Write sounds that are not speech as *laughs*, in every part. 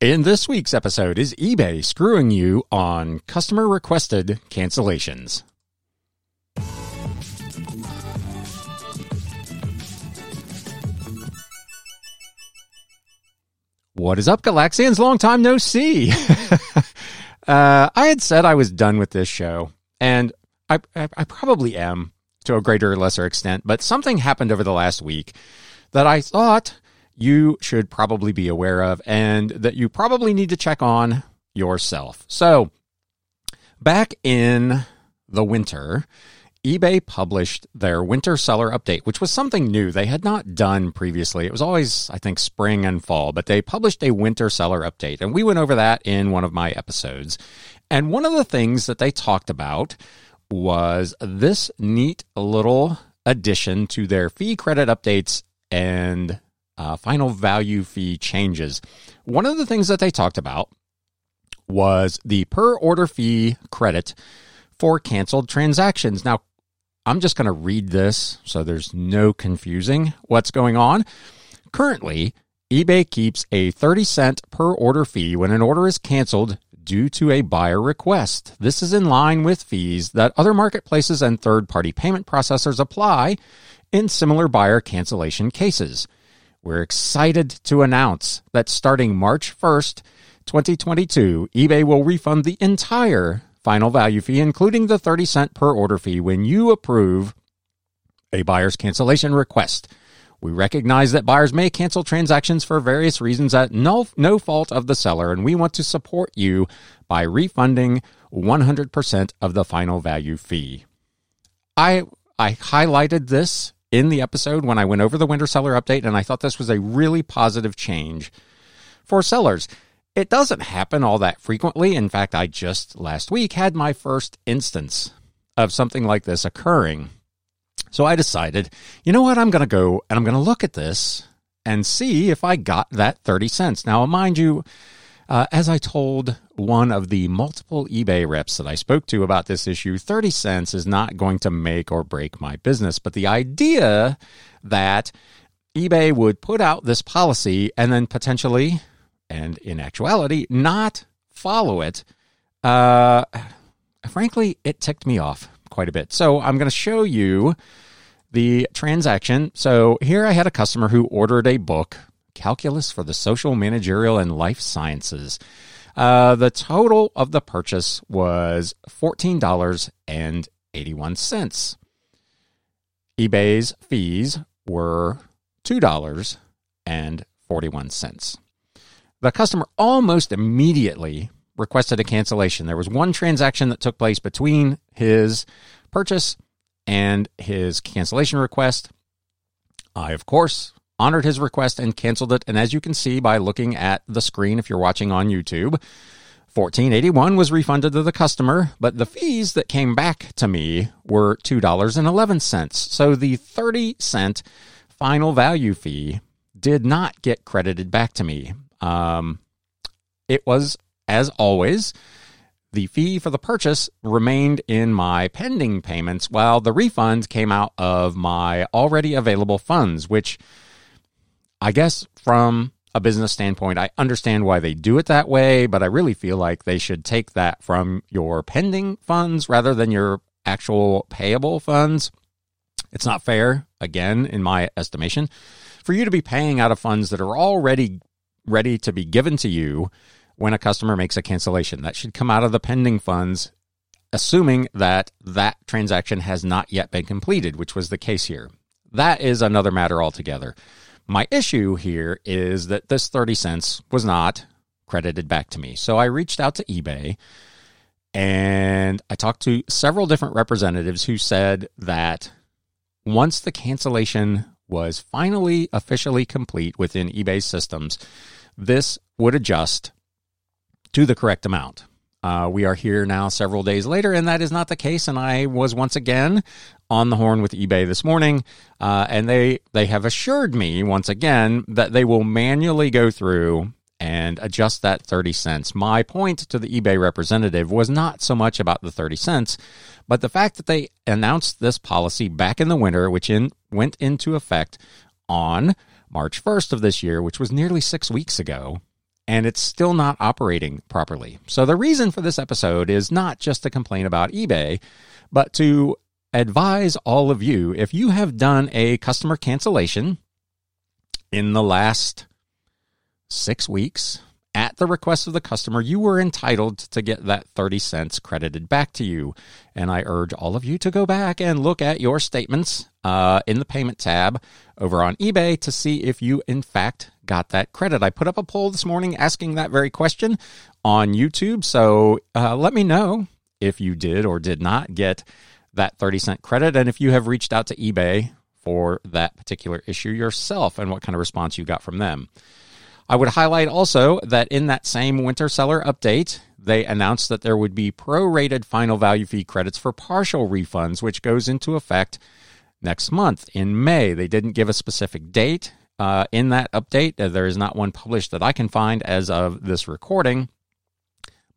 In this week's episode, is eBay screwing you on customer requested cancellations? What is up, Galaxians? Long time no see. *laughs* uh, I had said I was done with this show, and I, I, I probably am to a greater or lesser extent, but something happened over the last week that I thought you should probably be aware of and that you probably need to check on yourself. So, back in the winter, eBay published their winter seller update, which was something new they had not done previously. It was always, I think, spring and fall, but they published a winter seller update. And we went over that in one of my episodes. And one of the things that they talked about was this neat little addition to their fee credit updates and uh, final value fee changes. One of the things that they talked about was the per order fee credit for canceled transactions. Now, I'm just going to read this so there's no confusing what's going on. Currently, eBay keeps a 30 cent per order fee when an order is canceled due to a buyer request. This is in line with fees that other marketplaces and third party payment processors apply in similar buyer cancellation cases. We're excited to announce that starting March 1st, 2022, eBay will refund the entire final value fee, including the 30 cent per order fee, when you approve a buyer's cancellation request. We recognize that buyers may cancel transactions for various reasons at no, no fault of the seller, and we want to support you by refunding 100% of the final value fee. I, I highlighted this in the episode when I went over the winter seller update, and I thought this was a really positive change for sellers. It doesn't happen all that frequently. In fact, I just last week had my first instance of something like this occurring. So I decided, you know what, I'm going to go and I'm going to look at this and see if I got that 30 cents. Now, mind you, uh, as I told one of the multiple eBay reps that I spoke to about this issue, 30 cents is not going to make or break my business. But the idea that eBay would put out this policy and then potentially, and in actuality, not follow it, uh, frankly, it ticked me off quite a bit. So I'm going to show you the transaction. So here I had a customer who ordered a book Calculus for the Social, Managerial, and Life Sciences. Uh, the total of the purchase was $14.81. eBay's fees were $2.41. The customer almost immediately requested a cancellation. There was one transaction that took place between his purchase and his cancellation request. I, of course, honored his request and canceled it. And as you can see by looking at the screen, if you're watching on YouTube, 1481 was refunded to the customer, but the fees that came back to me were $2.11. So the 30 cent final value fee did not get credited back to me. Um, it was, as always, the fee for the purchase remained in my pending payments while the refund came out of my already available funds, which I guess from a business standpoint, I understand why they do it that way, but I really feel like they should take that from your pending funds rather than your actual payable funds. It's not fair, again, in my estimation, for you to be paying out of funds that are already ready to be given to you when a customer makes a cancellation. That should come out of the pending funds, assuming that that transaction has not yet been completed, which was the case here. That is another matter altogether. My issue here is that this 30 cents was not credited back to me. So I reached out to eBay and I talked to several different representatives who said that once the cancellation was finally officially complete within eBay systems, this would adjust to the correct amount. Uh, we are here now several days later, and that is not the case. And I was once again on the horn with eBay this morning, uh, and they they have assured me once again that they will manually go through and adjust that 30 cents. My point to the eBay representative was not so much about the 30 cents, but the fact that they announced this policy back in the winter, which in, went into effect on March 1st of this year, which was nearly six weeks ago, and it's still not operating properly. So the reason for this episode is not just to complain about eBay, but to advise all of you if you have done a customer cancellation in the last six weeks at the request of the customer, you were entitled to get that 30 cents credited back to you. And I urge all of you to go back and look at your statements uh, in the payment tab over on eBay to see if you, in fact, got that credit. I put up a poll this morning asking that very question on YouTube. So uh, let me know if you did or did not get that 30 cent credit and if you have reached out to eBay for that particular issue yourself and what kind of response you got from them. I would highlight also that in that same winter seller update, they announced that there would be prorated final value fee credits for partial refunds, which goes into effect next month in May. They didn't give a specific date uh, in that update. Uh, there is not one published that I can find as of this recording.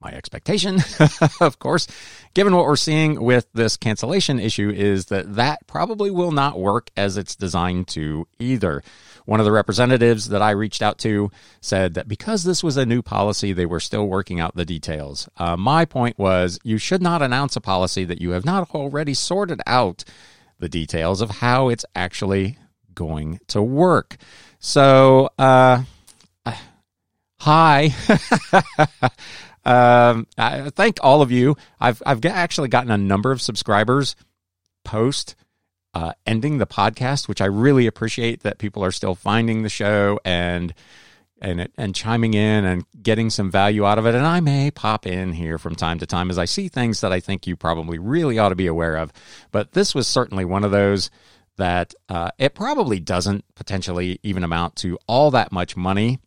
My expectation, *laughs* of course, given what we're seeing with this cancellation issue, is that that probably will not work as it's designed to either. One of the representatives that I reached out to said that because this was a new policy, they were still working out the details. Uh, my point was you should not announce a policy that you have not already sorted out the details of how it's actually going to work. So, uh, hi. *laughs* um, I thank all of you. I've I've actually gotten a number of subscribers post uh, ending the podcast, which I really appreciate that people are still finding the show and and and chiming in and getting some value out of it. And I may pop in here from time to time as I see things that I think you probably really ought to be aware of. But this was certainly one of those that uh, it probably doesn't potentially even amount to all that much money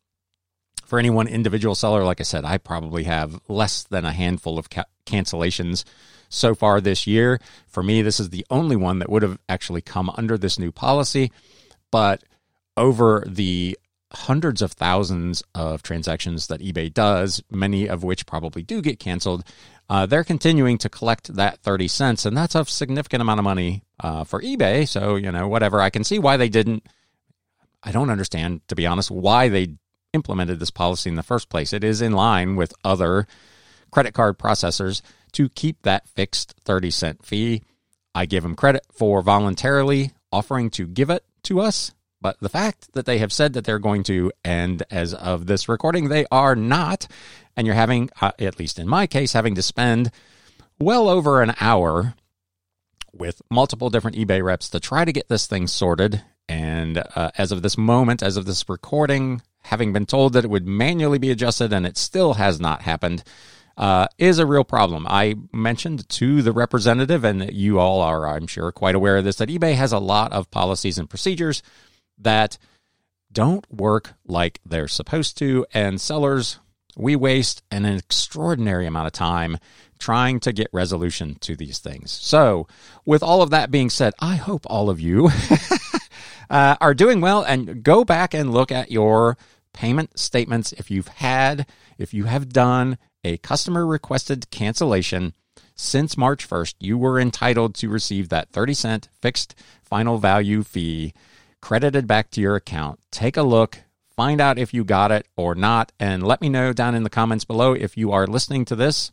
for any one individual seller. Like I said, I probably have less than a handful of ca- cancellations so far this year. For me, this is the only one that would have actually come under this new policy. But over the hundreds of thousands of transactions that eBay does, many of which probably do get canceled, uh, they're continuing to collect that 30 cents. And that's a significant amount of money uh, for eBay. So, you know, whatever. I can see why they didn't. I don't understand, to be honest, why they implemented this policy in the first place. It is in line with other credit card processors to keep that fixed 30 cent fee. I give them credit for voluntarily offering to give it to us, but the fact that they have said that they're going to, and as of this recording, they are not, and you're having, uh, at least in my case, having to spend well over an hour with multiple different eBay reps to try to get this thing sorted. And uh, as of this moment, as of this recording, having been told that it would manually be adjusted and it still has not happened, uh, is a real problem. I mentioned to the representative, and you all are, I'm sure, quite aware of this, that eBay has a lot of policies and procedures that don't work like they're supposed to, and sellers, we waste an extraordinary amount of time trying to get resolution to these things. So, with all of that being said, I hope all of you *laughs* uh, are doing well and go back and look at your payment statements if you've had, if you have done a customer requested cancellation since March 1st, you were entitled to receive that 30 cent fixed final value fee credited back to your account. Take a look, find out if you got it or not, and let me know down in the comments below if you are listening to this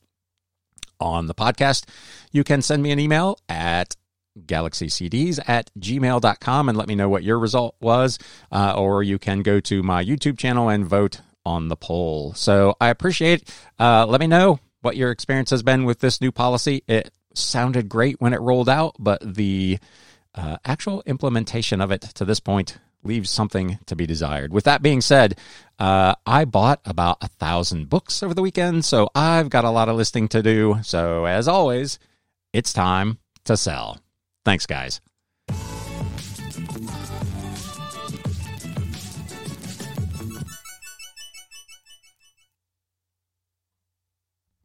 on the podcast. You can send me an email at galaxycds at gmail.com and let me know what your result was, uh, or you can go to my YouTube channel and vote on the poll. So I appreciate. Uh, let me know what your experience has been with this new policy. It sounded great when it rolled out, but the uh, actual implementation of it to this point leaves something to be desired. With that being said, uh, I bought about a thousand books over the weekend, so I've got a lot of listing to do. So as always, it's time to sell. Thanks, guys.